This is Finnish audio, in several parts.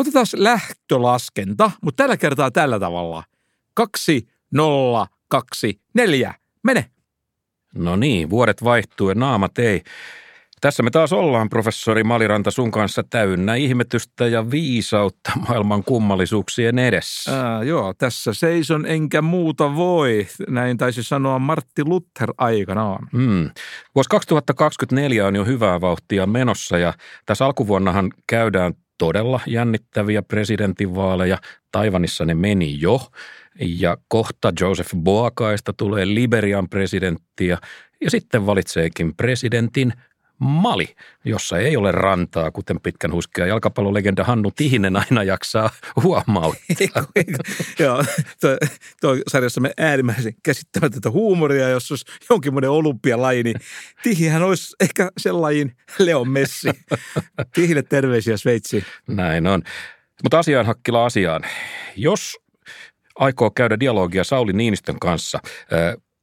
Otetaan lähtölaskenta, mutta tällä kertaa tällä tavalla. Kaksi, nolla, kaksi, neljä. Mene. No niin, vuodet vaihtuu ja naamat ei. Tässä me taas ollaan, professori Maliranta, sun kanssa täynnä ihmetystä ja viisautta maailman kummallisuuksien edessä. Ää, joo, tässä seison enkä muuta voi. Näin taisi sanoa Martti Luther aikanaan. Mm. Vuosi 2024 on jo hyvää vauhtia menossa ja tässä alkuvuonnahan käydään todella jännittäviä presidentinvaaleja. Taivanissa ne meni jo ja kohta Joseph Boakaista tulee Liberian presidentti ja, ja sitten valitseekin presidentin Mali, jossa ei ole rantaa, kuten pitkän huskea jalkapallolegenda Hannu Tihinen aina jaksaa huomauttaa. Joo, tuo, tuo sarjassa me äärimmäisen käsittämätöntä huumoria, jos olisi jonkinlainen olympialaji, niin Tihihän olisi ehkä sellainen Leon Messi. Tihille terveisiä Sveitsiin. Näin on. Mutta asiaan hakkila asiaan. Jos aikoo käydä dialogia Sauli Niinistön kanssa,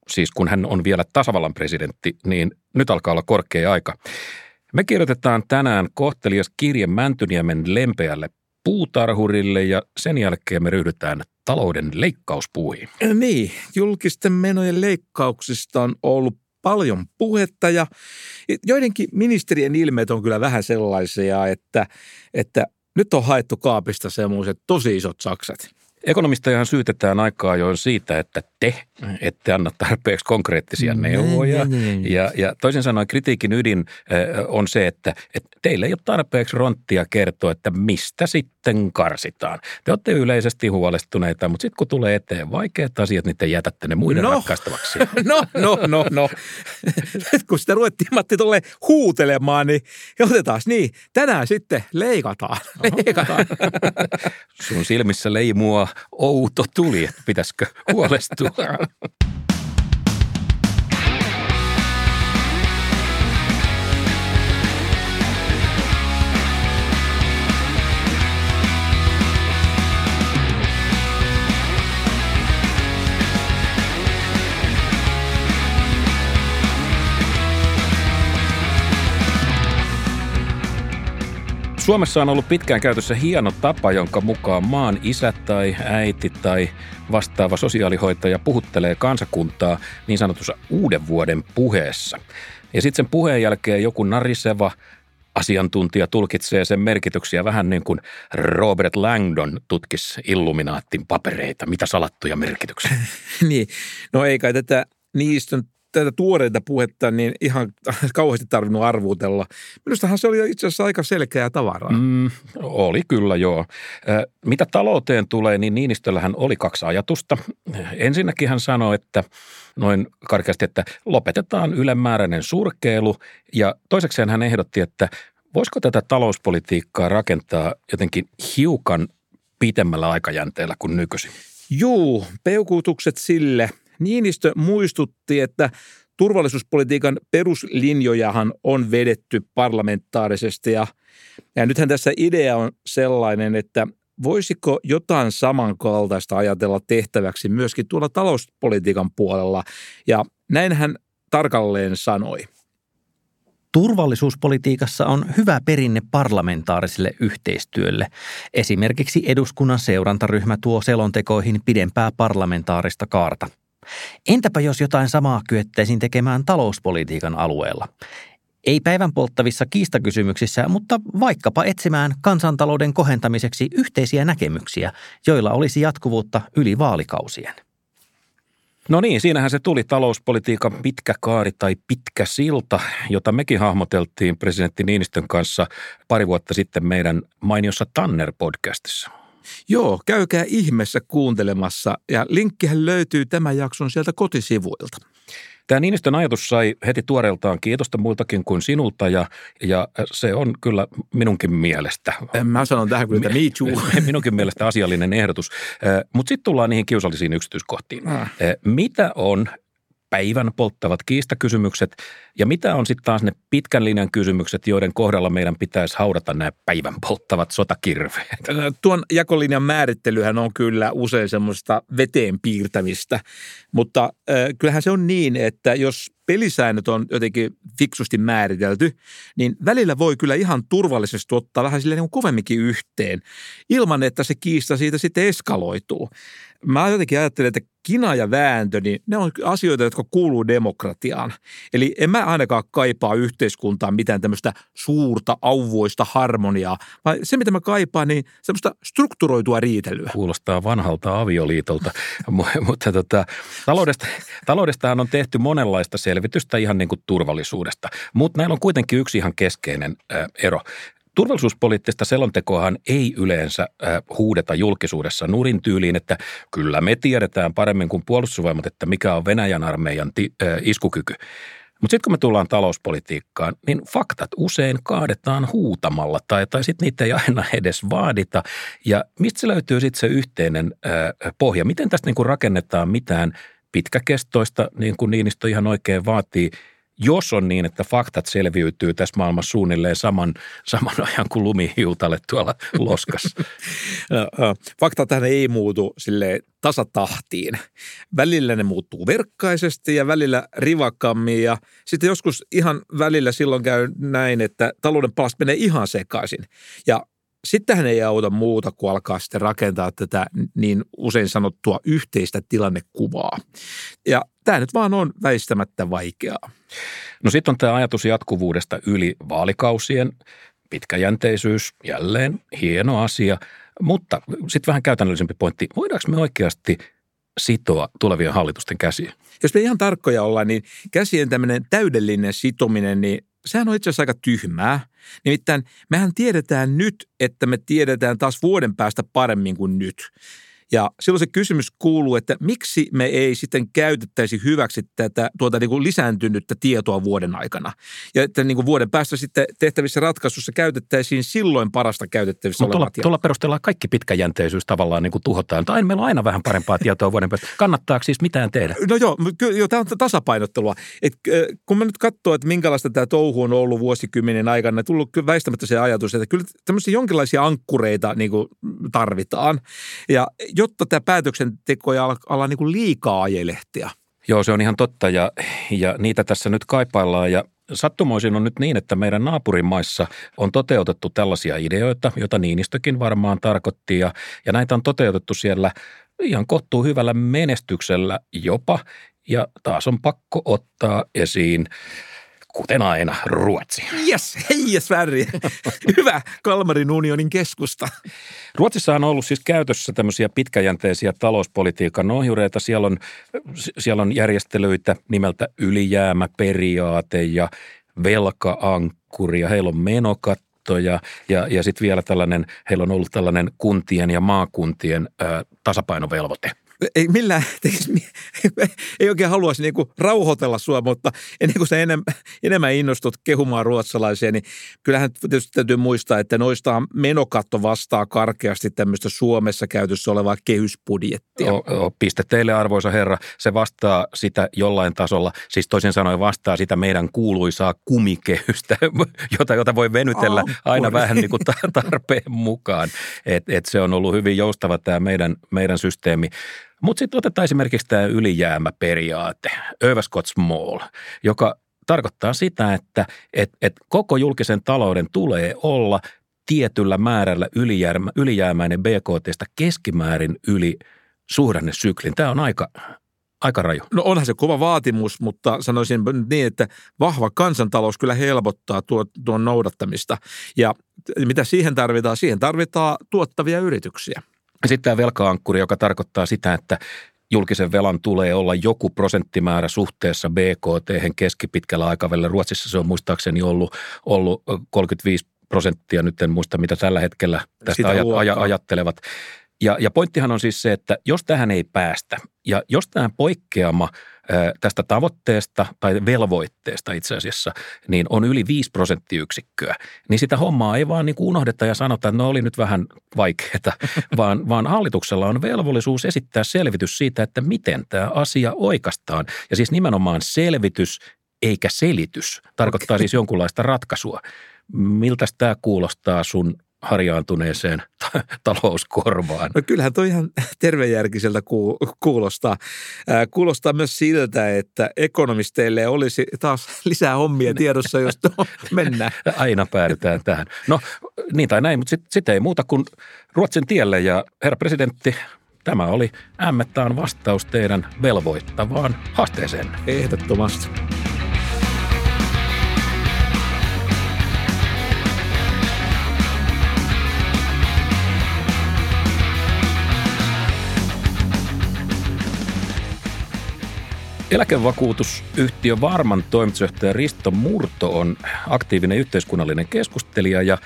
siis kun hän on vielä tasavallan presidentti, niin nyt alkaa olla korkea aika. Me kirjoitetaan tänään kohtelias kirje Mäntyniemen lempeälle puutarhurille ja sen jälkeen me ryhdytään talouden leikkauspuihin. Niin, julkisten menojen leikkauksista on ollut paljon puhetta ja joidenkin ministerien ilmeet on kyllä vähän sellaisia, että, että nyt on haettu kaapista semmoiset tosi isot saksat. Ekonomistajahan syytetään aikaa ajoin siitä, että te ette anna tarpeeksi konkreettisia neuvoja. Ja, ja toisin sanoen kritiikin ydin on se, että, että teillä ei ole tarpeeksi ronttia kertoa, että mistä sitten karsitaan. Te olette yleisesti huolestuneita, mutta sitten kun tulee eteen vaikeat asiat, niin te jätätte ne muiden no. ratkaistavaksi. No, no, no, no. Nyt kun sitä ruvettiin Matti tuolle huutelemaan, niin otetaan niin. Tänään sitten leikataan. leikataan. Sun silmissä leimua outo tuli, että pitäisikö huolestua. Suomessa on ollut pitkään käytössä hieno tapa, jonka mukaan maan isä tai äiti tai vastaava sosiaalihoitaja puhuttelee kansakuntaa niin sanotussa uuden vuoden puheessa. Ja sitten sen puheen jälkeen joku nariseva asiantuntija tulkitsee sen merkityksiä vähän niin kuin Robert Langdon tutkisi Illuminaattin papereita. Mitä salattuja merkityksiä? niin, no ei kai tätä niistä tätä tuoreita puhetta niin ihan kauheasti tarvinnut arvuutella. Minustahan se oli itse asiassa aika selkeää tavaraa. Mm, oli kyllä joo. Mitä talouteen tulee, niin Niinistöllähän oli kaksi ajatusta. Ensinnäkin hän sanoi, että noin karkeasti, että lopetetaan ylemmääräinen surkeilu ja toisekseen hän ehdotti, että voisiko tätä talouspolitiikkaa rakentaa jotenkin hiukan pitemmällä aikajänteellä kuin nykyisin? Juu, peukutukset sille – Niinistö muistutti, että turvallisuuspolitiikan peruslinjojahan on vedetty parlamentaarisesti ja, ja nythän tässä idea on sellainen, että voisiko jotain samankaltaista ajatella tehtäväksi myöskin tuolla talouspolitiikan puolella ja näin hän tarkalleen sanoi. Turvallisuuspolitiikassa on hyvä perinne parlamentaariselle yhteistyölle. Esimerkiksi eduskunnan seurantaryhmä tuo selontekoihin pidempää parlamentaarista kaarta – Entäpä jos jotain samaa kyettäisiin tekemään talouspolitiikan alueella? Ei päivän polttavissa kiistakysymyksissä, mutta vaikkapa etsimään kansantalouden kohentamiseksi yhteisiä näkemyksiä, joilla olisi jatkuvuutta yli vaalikausien. No niin, siinähän se tuli talouspolitiikan pitkä kaari tai pitkä silta, jota mekin hahmoteltiin presidentti Niinistön kanssa pari vuotta sitten meidän mainiossa Tanner-podcastissa. Joo, käykää ihmeessä kuuntelemassa ja linkkihän löytyy tämän jakson sieltä kotisivuilta. Tämä Niinistön ajatus sai heti tuoreeltaan kiitosta muiltakin kuin sinulta ja, ja se on kyllä minunkin mielestä. Mä sanon tähän kyllä, että me too. minunkin mielestä asiallinen ehdotus. Mutta sitten tullaan niihin kiusallisiin yksityiskohtiin. Ah. Mitä on päivän polttavat kiistakysymykset ja mitä on sitten taas ne pitkän linjan kysymykset, joiden kohdalla meidän pitäisi haudata nämä päivän polttavat sotakirveet? Tuon jakolinjan määrittelyhän on kyllä usein semmoista veteen piirtämistä, mutta äh, kyllähän se on niin, että jos pelisäännöt on jotenkin fiksusti määritelty, niin välillä voi kyllä ihan turvallisesti ottaa vähän silleen niin kovemminkin yhteen, ilman että se kiista siitä sitten eskaloituu. Mä jotenkin ajattelen, että kina ja vääntö, niin ne on asioita, jotka kuuluu demokratiaan. Eli en mä ainakaan kaipaa yhteiskuntaan mitään tämmöistä suurta, auvoista harmoniaa, vaan se, mitä mä kaipaan, niin semmoista strukturoitua riitelyä. Kuulostaa vanhalta avioliitolta, mutta tota, taloudesta, taloudestahan on tehty monenlaista selvitystä ihan niin kuin turvallisuudesta, mutta näillä on kuitenkin yksi ihan keskeinen ero. Turvallisuuspoliittista selontekoahan ei yleensä äh, huudeta julkisuudessa nurin tyyliin, että kyllä me tiedetään paremmin kuin puolustusvoimat, että mikä on Venäjän armeijan äh, iskukyky. Mutta sitten kun me tullaan talouspolitiikkaan, niin faktat usein kaadetaan huutamalla tai, tai sitten niitä ei aina edes vaadita. Ja mistä se löytyy sitten se yhteinen äh, pohja? Miten tästä niinku rakennetaan mitään pitkäkestoista, niin kuin Niinistö ihan oikein vaatii – jos on niin, että faktat selviytyy tässä maailmassa suunnilleen saman, saman ajan kuin lumihiutalle tuolla loskassa. Faktat ei muutu sille tasatahtiin. Välillä ne muuttuu verkkaisesti ja välillä rivakkammin ja sitten joskus ihan välillä silloin käy näin, että talouden palas menee ihan sekaisin. Ja sittenhän ei auta muuta kuin alkaa sitten rakentaa tätä niin usein sanottua yhteistä tilannekuvaa. Ja tämä nyt vaan on väistämättä vaikeaa. No sitten on tämä ajatus jatkuvuudesta yli vaalikausien. Pitkäjänteisyys, jälleen hieno asia. Mutta sitten vähän käytännöllisempi pointti. Voidaanko me oikeasti sitoa tulevien hallitusten käsiä? Jos me ihan tarkkoja ollaan, niin käsien tämmöinen täydellinen sitominen, niin sehän on itse asiassa aika tyhmää. Nimittäin mehän tiedetään nyt, että me tiedetään taas vuoden päästä paremmin kuin nyt. Ja silloin se kysymys kuuluu, että miksi me ei sitten käytettäisi hyväksi tätä tuota niin kuin lisääntynyttä tietoa vuoden aikana. Ja että niin kuin vuoden päästä sitten tehtävissä ratkaisussa käytettäisiin silloin parasta käytettävissä Mutta tuolla, tuolla perusteella kaikki pitkäjänteisyys tavallaan niin kuin tuhotaan. Tai meillä on aina vähän parempaa tietoa vuoden päästä. Kannattaako siis mitään tehdä? No joo, kyllä, joo tämä on tasapainottelua. Et, kun mä nyt katsoo, että minkälaista tämä touhu on ollut vuosikymmenen aikana, niin tullut kyllä väistämättä se ajatus, että kyllä tämmöisiä jonkinlaisia ankkureita niin kuin tarvitaan. Ja jotta tämä päätöksenteko ei ala, ala niin kuin liikaa ajelehtia. Joo, se on ihan totta ja, ja niitä tässä nyt kaipaillaan ja Sattumoisin on nyt niin, että meidän naapurimaissa on toteutettu tällaisia ideoita, joita Niinistökin varmaan tarkoitti ja, ja näitä on toteutettu siellä ihan kohtuu hyvällä menestyksellä jopa. Ja taas on pakko ottaa esiin kuten aina, Ruotsi. Yes, hei Sverige. Hyvä Kalmarin unionin keskusta. Ruotsissa on ollut siis käytössä tämmöisiä pitkäjänteisiä talouspolitiikan ohjureita. Siellä on, siellä on järjestelyitä nimeltä ylijäämäperiaate ja velkaankkuri ja heillä on menokatto ja, ja, ja sitten vielä tällainen, heillä on ollut tällainen kuntien ja maakuntien ö, tasapainovelvoite – ei millään tekisi, ei oikein haluaisi niin kuin rauhoitella sua, mutta ennen kuin sä enemmän, enemmän innostut kehumaan ruotsalaisia, niin kyllähän tietysti täytyy muistaa, että noista menokatto vastaa karkeasti tämmöistä Suomessa käytössä olevaa kehysbudjettia. O, o, piste teille arvoisa herra, se vastaa sitä jollain tasolla, siis toisin sanoen vastaa sitä meidän kuuluisaa kumikehystä, jota, jota voi venytellä aina vähän niin kuin tarpeen mukaan. Et, et se on ollut hyvin joustava tämä meidän, meidän systeemi. Mutta sitten otetaan esimerkiksi tämä ylijäämäperiaate, Överskott small, joka tarkoittaa sitä, että et, et koko julkisen talouden tulee olla tietyllä määrällä ylijäämä, ylijäämäinen BKTstä keskimäärin yli suhdannesyklin. Tämä on aika, aika raju. No onhan se kova vaatimus, mutta sanoisin niin, että vahva kansantalous kyllä helpottaa tuo, tuon noudattamista. Ja mitä siihen tarvitaan? Siihen tarvitaan tuottavia yrityksiä. Sitten tämä velkaankkuri, joka tarkoittaa sitä, että julkisen velan tulee olla joku prosenttimäärä suhteessa BKT keskipitkällä aikavälillä. Ruotsissa se on muistaakseni ollut, ollut 35 prosenttia, nyt en muista mitä tällä hetkellä tästä ajat, aj- ajattelevat. Ja, ja pointtihan on siis se, että jos tähän ei päästä ja jos tämä poikkeama tästä tavoitteesta tai velvoitteesta itse asiassa, niin on yli 5 prosenttiyksikköä, niin sitä hommaa ei vaan niin kuin unohdeta ja sanota, että no oli nyt vähän vaikeaa, vaan, vaan hallituksella on velvollisuus esittää selvitys siitä, että miten tämä asia oikeastaan. Ja siis nimenomaan selvitys eikä selitys. Tarkoittaa siis jonkunlaista ratkaisua. Miltä tämä kuulostaa sun harjaantuneeseen talouskorvaan? No kyllähän toi ihan tervejärkiseltä kuulostaa. Kuulostaa myös siltä, että ekonomisteille olisi taas lisää hommia tiedossa, jos mennään. Aina päädytään tähän. No niin tai näin, mutta sitten sit ei muuta kuin Ruotsin tielle ja herra presidentti, tämä oli ämmettään vastaus teidän velvoittavaan haasteeseen. Ehdottomasti. Eläkevakuutusyhtiö Varman toimitusjohtaja Risto Murto on aktiivinen yhteiskunnallinen keskustelija ja,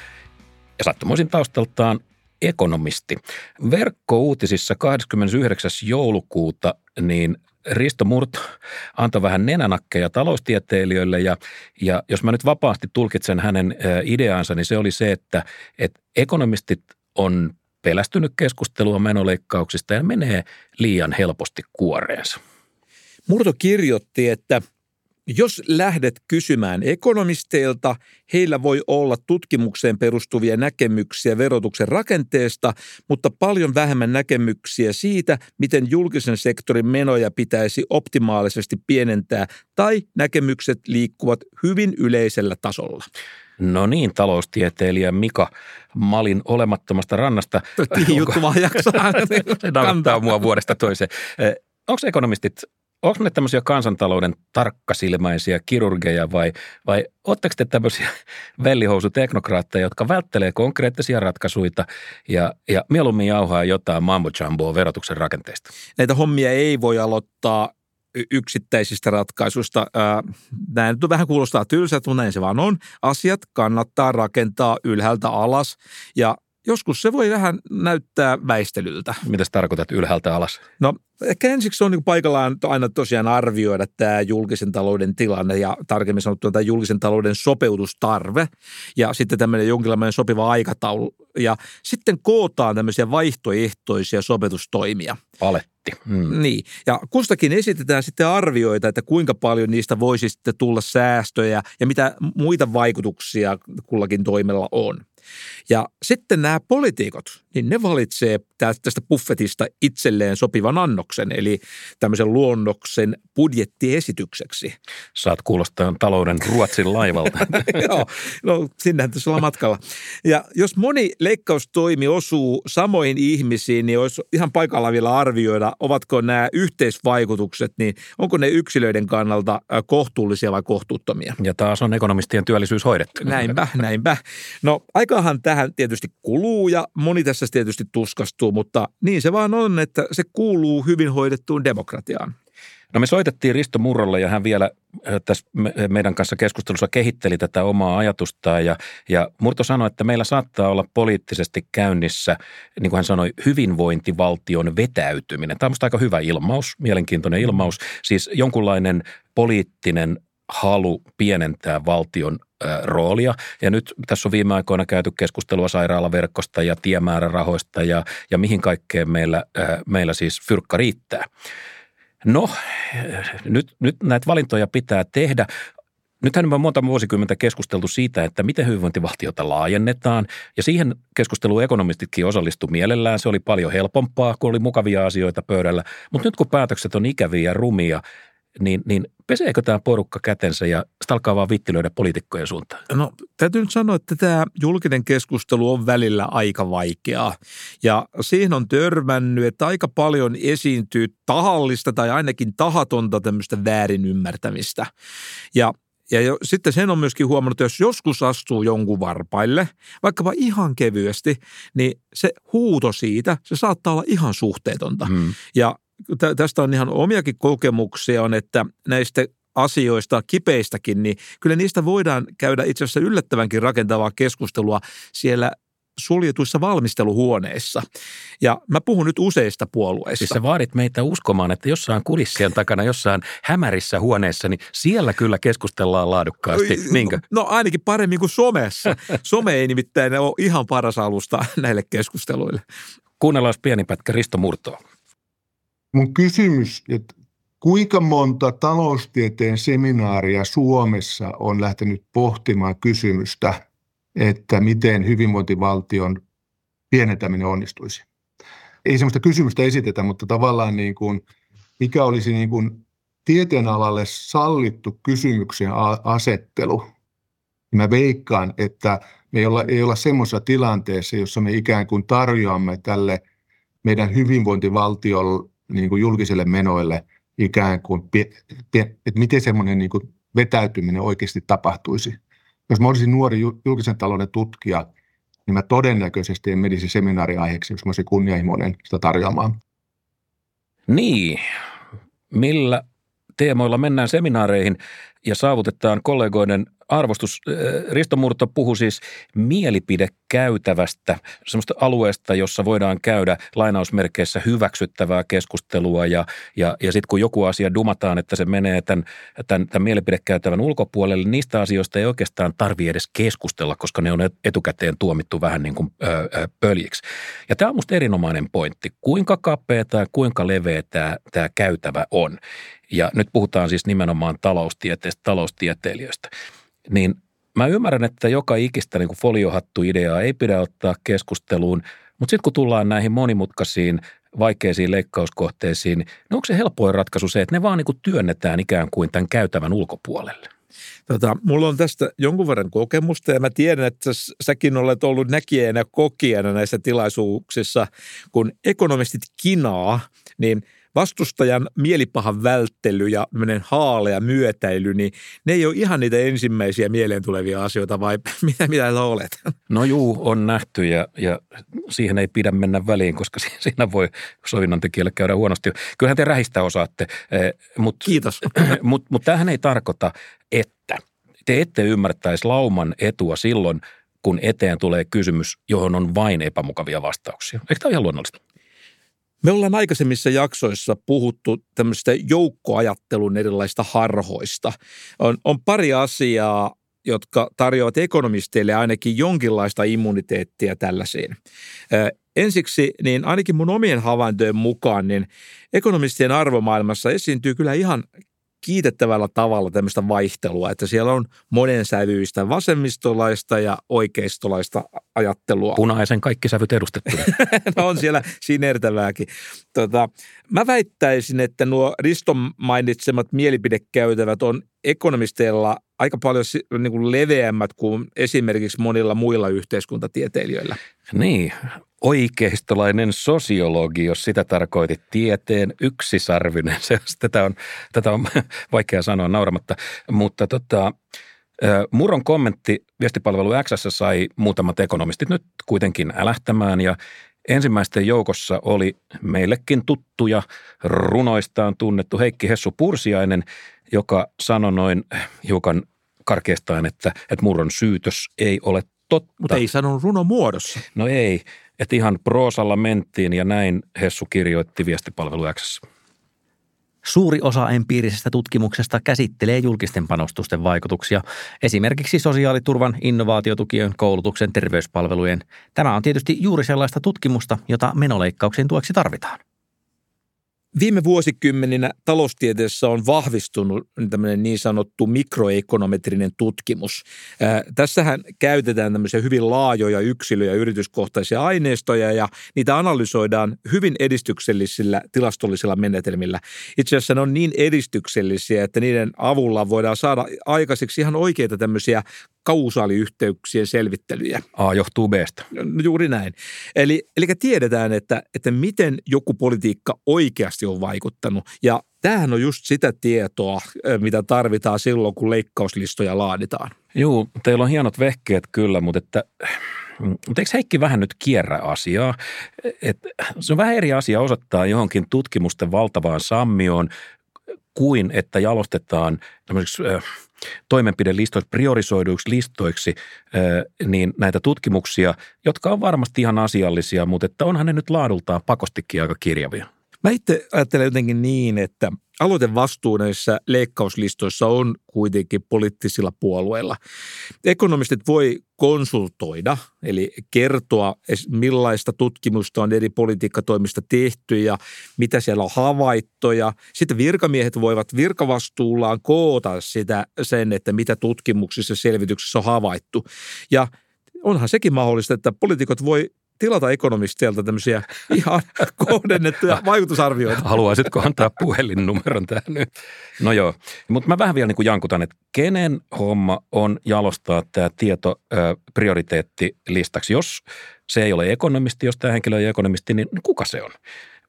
ja sattumoisin taustaltaan ekonomisti. Verkkouutisissa 29. joulukuuta niin Risto Murto antoi vähän nenänakkeja taloustieteilijöille ja, ja jos mä nyt vapaasti tulkitsen hänen ideaansa, niin se oli se, että, että ekonomistit on pelästynyt keskustelua menoleikkauksista ja menee liian helposti kuoreensa. Murto kirjoitti, että jos lähdet kysymään ekonomisteilta, heillä voi olla tutkimukseen perustuvia näkemyksiä verotuksen rakenteesta, mutta paljon vähemmän näkemyksiä siitä, miten julkisen sektorin menoja pitäisi optimaalisesti pienentää, tai näkemykset liikkuvat hyvin yleisellä tasolla. No niin, taloustieteilijä Mika Malin olemattomasta rannasta. juttu vaan jaksaa. Se mua vuodesta toiseen. Onko ekonomistit onko ne tämmöisiä kansantalouden tarkkasilmäisiä kirurgeja vai, vai ootteko te tämmöisiä vellihousuteknokraatteja, jotka välttelee konkreettisia ratkaisuja ja, ja mieluummin jauhaa jotain mambo verotuksen rakenteesta? Näitä hommia ei voi aloittaa yksittäisistä ratkaisuista. Nämä nyt vähän kuulostaa tylsältä, mutta näin se vaan on. Asiat kannattaa rakentaa ylhäältä alas ja joskus se voi vähän näyttää väistelyltä. Mitä tarkoitat ylhäältä alas? No ehkä ensiksi on niin paikallaan aina tosiaan arvioida tämä julkisen talouden tilanne ja tarkemmin sanottuna tämä julkisen talouden sopeutustarve ja sitten tämmöinen jonkinlainen sopiva aikataulu. Ja sitten kootaan tämmöisiä vaihtoehtoisia sopeutustoimia. Paletti. Hmm. Niin, ja kustakin esitetään sitten arvioita, että kuinka paljon niistä voisi sitten tulla säästöjä ja mitä muita vaikutuksia kullakin toimella on. Ja sitten nämä poliitikot, niin ne valitsee tästä buffetista itselleen sopivan annoksen, eli tämmöisen luonnoksen budjettiesitykseksi. Saat kuulostaa talouden Ruotsin laivalta. Joo, no sinnehän tässä ollaan matkalla. Ja jos moni leikkaustoimi osuu samoihin ihmisiin, niin olisi ihan paikalla vielä arvioida, ovatko nämä yhteisvaikutukset, niin onko ne yksilöiden kannalta kohtuullisia vai kohtuuttomia. Ja taas on ekonomistien työllisyys hoidettu. Näinpä, näinpä. No aikahan tähän tietysti kuluu ja moni tässä tietysti tuskastuu, mutta niin se vaan on, että se kuuluu hyvin hoidettuun demokratiaan. No me soitettiin Risto Murrolle ja hän vielä tässä meidän kanssa keskustelussa kehitteli tätä omaa ajatustaan ja, ja Murto sanoi, että meillä saattaa olla poliittisesti käynnissä, niin kuin hän sanoi, hyvinvointivaltion vetäytyminen. Tämä on aika hyvä ilmaus, mielenkiintoinen ilmaus, siis jonkunlainen poliittinen halu pienentää valtion roolia. Ja nyt tässä on viime aikoina käyty keskustelua sairaalaverkosta ja tiemäärärahoista ja, ja mihin kaikkeen meillä, meillä siis fyrkka riittää. No, nyt, nyt näitä valintoja pitää tehdä. Nythän on monta vuosikymmentä keskusteltu siitä, että miten hyvinvointivaltiota laajennetaan, ja siihen keskusteluun ekonomistitkin osallistu mielellään. Se oli paljon helpompaa, kun oli mukavia asioita pöydällä. Mutta nyt kun päätökset on ikäviä ja rumia, niin, niin peseekö tämä porukka kätensä ja sitä alkaa vaan vittilöidä poliitikkojen suuntaan? No täytyy nyt sanoa, että tämä julkinen keskustelu on välillä aika vaikeaa. Ja siihen on törmännyt, että aika paljon esiintyy tahallista tai ainakin tahatonta tämmöistä väärinymmärtämistä. Ja ja jo, sitten sen on myöskin huomannut, että jos joskus astuu jonkun varpaille, vaikkapa ihan kevyesti, niin se huuto siitä, se saattaa olla ihan suhteetonta. Hmm. Ja tästä on ihan omiakin kokemuksia on, että näistä asioista, kipeistäkin, niin kyllä niistä voidaan käydä itse asiassa yllättävänkin rakentavaa keskustelua siellä suljetuissa valmisteluhuoneissa. Ja mä puhun nyt useista puolueista. Siis sä vaadit meitä uskomaan, että jossain kulissien takana, jossain hämärissä huoneessa, niin siellä kyllä keskustellaan laadukkaasti. Niinkö? No ainakin paremmin kuin somessa. Some ei nimittäin ole ihan paras alusta näille keskusteluille. Kuunnellaan pieni pätkä Risto Murtoa. Mun kysymys, että kuinka monta taloustieteen seminaaria Suomessa on lähtenyt pohtimaan kysymystä, että miten hyvinvointivaltion pienentäminen onnistuisi? Ei sellaista kysymystä esitetä, mutta tavallaan niin kuin, mikä olisi niin kuin tieteenalalle sallittu kysymyksen asettelu. Mä veikkaan, että me ei olla, ei olla semmoisessa tilanteessa, jossa me ikään kuin tarjoamme tälle meidän hyvinvointivaltiolle niin kuin julkiselle menoille ikään kuin, että miten semmoinen niin kuin vetäytyminen oikeasti tapahtuisi. Jos mä olisin nuori julkisen talouden tutkija, niin mä todennäköisesti en menisi seminaariaiheeksi, jos mä olisin kunnianhimoinen sitä tarjoamaan. Niin, millä teemoilla mennään seminaareihin ja saavutetaan kollegoiden arvostus. Risto Murto puhui siis mielipidekäytävästä, semmoista alueesta, jossa voidaan käydä lainausmerkeissä hyväksyttävää keskustelua ja, ja, ja sitten kun joku asia dumataan, että se menee tämän, tämän, tämän mielipidekäytävän ulkopuolelle, niistä asioista ei oikeastaan tarvi edes keskustella, koska ne on etukäteen tuomittu vähän niin kuin ö, ö, pöljiksi. Ja tämä on musta erinomainen pointti. Kuinka kapea tai kuinka leveä tämä, tämä käytävä on. Ja nyt puhutaan siis nimenomaan taloustieteestä, taloustieteilijöistä niin mä ymmärrän, että joka ikistä niin foliohattu-ideaa ei pidä ottaa keskusteluun, mutta sitten kun tullaan näihin monimutkaisiin, vaikeisiin leikkauskohteisiin, niin onko se helpoin ratkaisu se, että ne vaan niin työnnetään ikään kuin tämän käytävän ulkopuolelle? Tota, mulla on tästä jonkun verran kokemusta ja mä tiedän, että säkin olet ollut näkijänä ja kokijana näissä tilaisuuksissa, kun ekonomistit kinaa, niin – vastustajan mielipahan välttely ja haalea myötäily, niin ne ei ole ihan niitä ensimmäisiä mieleen tulevia asioita, vai mitä, mitä olet? No juu, on nähty ja, ja siihen ei pidä mennä väliin, koska siinä voi sovinnantekijälle käydä huonosti. Kyllähän te rähistä osaatte. Eh, Mut, Kiitos. Mutta mut tämähän ei tarkoita, että te ette ymmärtäisi lauman etua silloin, kun eteen tulee kysymys, johon on vain epämukavia vastauksia. Eikö tämä ole ihan luonnollista? Me ollaan aikaisemmissa jaksoissa puhuttu tämmöistä joukkoajattelun erilaisista harhoista. On, on pari asiaa, jotka tarjoavat ekonomisteille ainakin jonkinlaista immuniteettia tällaisiin. Ensiksi, niin ainakin mun omien havaintojen mukaan, niin ekonomistien arvomaailmassa esiintyy kyllä ihan kiitettävällä tavalla tämmöistä vaihtelua, että siellä on monensävyistä vasemmistolaista ja oikeistolaista ajattelua. Punaisen kaikki sävyt edustettuna. no on siellä sinertävääkin. Tota, mä väittäisin, että nuo Riston mainitsemat mielipidekäytävät on ekonomisteilla aika paljon niin kuin leveämmät kuin esimerkiksi monilla muilla yhteiskuntatieteilijöillä. Niin, oikeistolainen sosiologi, jos sitä tarkoitit, tieteen yksisarvinen. Se, tätä, on, tätä on vaikea sanoa nauramatta, mutta tota, Murron kommentti viestipalvelu X sai muutamat ekonomistit nyt kuitenkin älähtämään ja ensimmäisten joukossa oli meillekin tuttuja runoistaan tunnettu Heikki Hessu Pursiainen, joka sanoi noin hiukan karkeastaan, että, että Murron syytös ei ole totta. Mutta ei sanonut runon muodossa. No ei, että ihan proosalla mentiin ja näin Hessu kirjoitti viestipalvelu X. Suuri osa empiirisestä tutkimuksesta käsittelee julkisten panostusten vaikutuksia, esimerkiksi sosiaaliturvan, innovaatiotukien, koulutuksen, terveyspalvelujen. Tämä on tietysti juuri sellaista tutkimusta, jota menoleikkauksien tueksi tarvitaan. Viime vuosikymmeninä taloustieteessä on vahvistunut tämmöinen niin sanottu mikroekonometrinen tutkimus. Ää, tässähän käytetään tämmöisiä hyvin laajoja yksilö- ja yrityskohtaisia aineistoja ja niitä analysoidaan hyvin edistyksellisillä tilastollisilla menetelmillä. Itse asiassa ne on niin edistyksellisiä, että niiden avulla voidaan saada aikaiseksi ihan oikeita tämmöisiä kausaaliyhteyksien selvittelyjä. A johtuu Bstä. No, juuri näin. Eli, eli tiedetään, että, että miten joku politiikka oikeasti on vaikuttanut. Ja tämähän on just sitä tietoa, mitä tarvitaan silloin, kun leikkauslistoja laaditaan. Joo, teillä on hienot vehkeet kyllä, mutta että mutta eikö Heikki vähän nyt kierrä asiaa? Et se on vähän eri asia osoittaa johonkin tutkimusten valtavaan sammioon kuin että jalostetaan tämmöiseksi toimenpidelistoiksi, priorisoiduiksi listoiksi niin näitä tutkimuksia, jotka on varmasti ihan asiallisia, mutta että onhan ne nyt laadultaan pakostikin aika kirjavia. Mä itse ajattelen jotenkin niin, että aloitevastuu näissä leikkauslistoissa on kuitenkin poliittisilla puolueilla. Ekonomistit voi konsultoida, eli kertoa, millaista tutkimusta on eri politiikkatoimista tehty ja mitä siellä on havaittoja. Sitten virkamiehet voivat virkavastuullaan koota sitä sen, että mitä tutkimuksissa ja selvityksissä on havaittu. Ja onhan sekin mahdollista, että poliitikot voi tilata ekonomisteilta tämmöisiä ihan kohdennettuja vaikutusarvioita. Haluaisitko antaa puhelinnumeron tähän nyt? No joo, mutta mä vähän vielä niin kuin jankutan, että kenen homma on jalostaa tämä tieto prioriteettilistaksi? Jos se ei ole ekonomisti, jos tämä henkilö ei ole ekonomisti, niin kuka se on?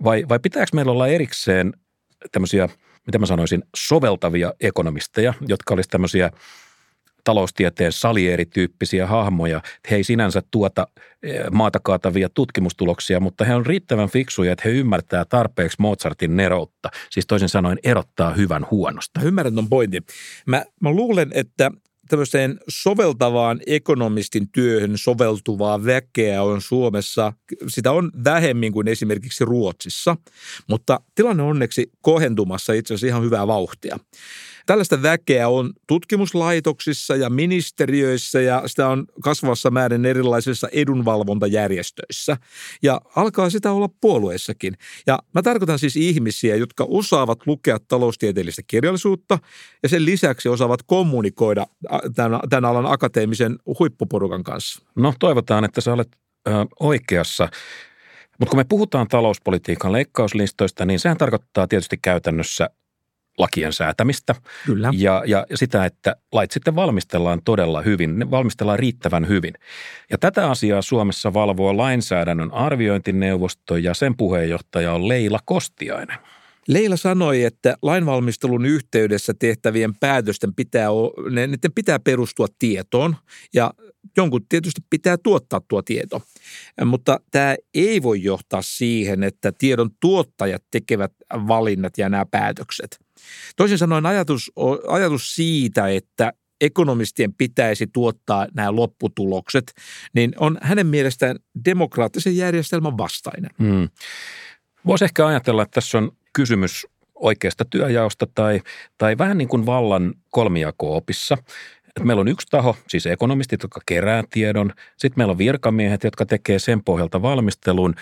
Vai, vai pitääkö meillä olla erikseen tämmöisiä, mitä mä sanoisin, soveltavia ekonomisteja, jotka olisi tämmöisiä – taloustieteen salierityyppisiä hahmoja. He ei sinänsä tuota eh, maata kaatavia tutkimustuloksia, mutta he on riittävän fiksuja, että he ymmärtää tarpeeksi Mozartin neroutta. Siis toisin sanoen erottaa hyvän huonosta. Mä ymmärrän ton pointin. Mä, mä luulen, että tämmöiseen soveltavaan ekonomistin työhön soveltuvaa väkeä on Suomessa, sitä on vähemmin kuin esimerkiksi Ruotsissa, mutta tilanne on onneksi kohentumassa itse asiassa ihan hyvää vauhtia. Tällaista väkeä on tutkimuslaitoksissa ja ministeriöissä ja sitä on kasvavassa määrin erilaisissa edunvalvontajärjestöissä. Ja alkaa sitä olla puolueissakin. Ja mä tarkoitan siis ihmisiä, jotka osaavat lukea taloustieteellistä kirjallisuutta ja sen lisäksi osaavat kommunikoida tämän, tämän alan akateemisen huippuporukan kanssa. No toivotaan, että sä olet ö, oikeassa. Mutta kun me puhutaan talouspolitiikan leikkauslistoista, niin sehän tarkoittaa tietysti käytännössä lakien säätämistä. Kyllä. Ja, ja sitä, että lait sitten valmistellaan todella hyvin, ne valmistellaan riittävän hyvin. Ja tätä asiaa Suomessa valvoo lainsäädännön arviointineuvosto ja sen puheenjohtaja on Leila Kostiainen. Leila sanoi, että lainvalmistelun yhteydessä tehtävien päätösten pitää, ne, niiden pitää perustua tietoon ja jonkun tietysti pitää tuottaa tuo tieto. Mutta tämä ei voi johtaa siihen, että tiedon tuottajat tekevät valinnat ja nämä päätökset. Toisin sanoen ajatus, ajatus siitä, että ekonomistien pitäisi tuottaa nämä lopputulokset, niin on hänen mielestään demokraattisen järjestelmän vastainen. Hmm. Voisi ehkä ajatella, että tässä on kysymys oikeasta työjaosta tai, tai vähän niin kuin vallan kolmijako-opissa. Että meillä on yksi taho, siis ekonomistit, jotka kerää tiedon. Sitten meillä on virkamiehet, jotka tekee sen pohjalta valmistelun.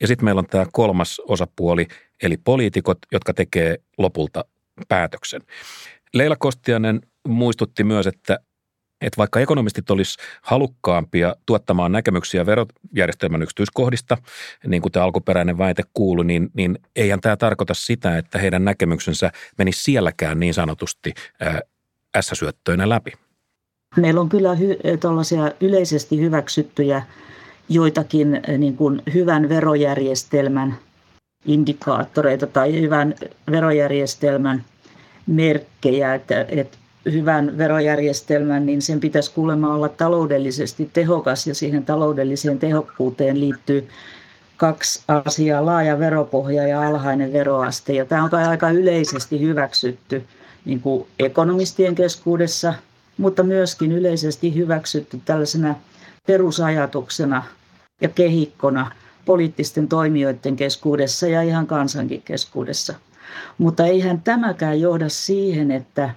Ja sitten meillä on tämä kolmas osapuoli, eli poliitikot, jotka tekee lopulta päätöksen. Leila Kostianen muistutti myös, että että vaikka ekonomistit olisi halukkaampia tuottamaan näkemyksiä verojärjestelmän yksityiskohdista, niin kuin tämä alkuperäinen väite kuului, niin, niin eihän tämä tarkoita sitä, että heidän näkemyksensä menisi sielläkään niin sanotusti S-syöttöinä läpi. Meillä on kyllä hy- yleisesti hyväksyttyjä joitakin niin kuin hyvän verojärjestelmän indikaattoreita tai hyvän verojärjestelmän merkkejä, että, että hyvän verojärjestelmän, niin sen pitäisi kuulemma olla taloudellisesti tehokas ja siihen taloudelliseen tehokkuuteen liittyy kaksi asiaa, laaja veropohja ja alhainen veroaste. Ja tämä on aika yleisesti hyväksytty niin kuin ekonomistien keskuudessa, mutta myöskin yleisesti hyväksytty tällaisena perusajatuksena ja kehikkona poliittisten toimijoiden keskuudessa ja ihan kansankin keskuudessa. Mutta eihän tämäkään johda siihen, että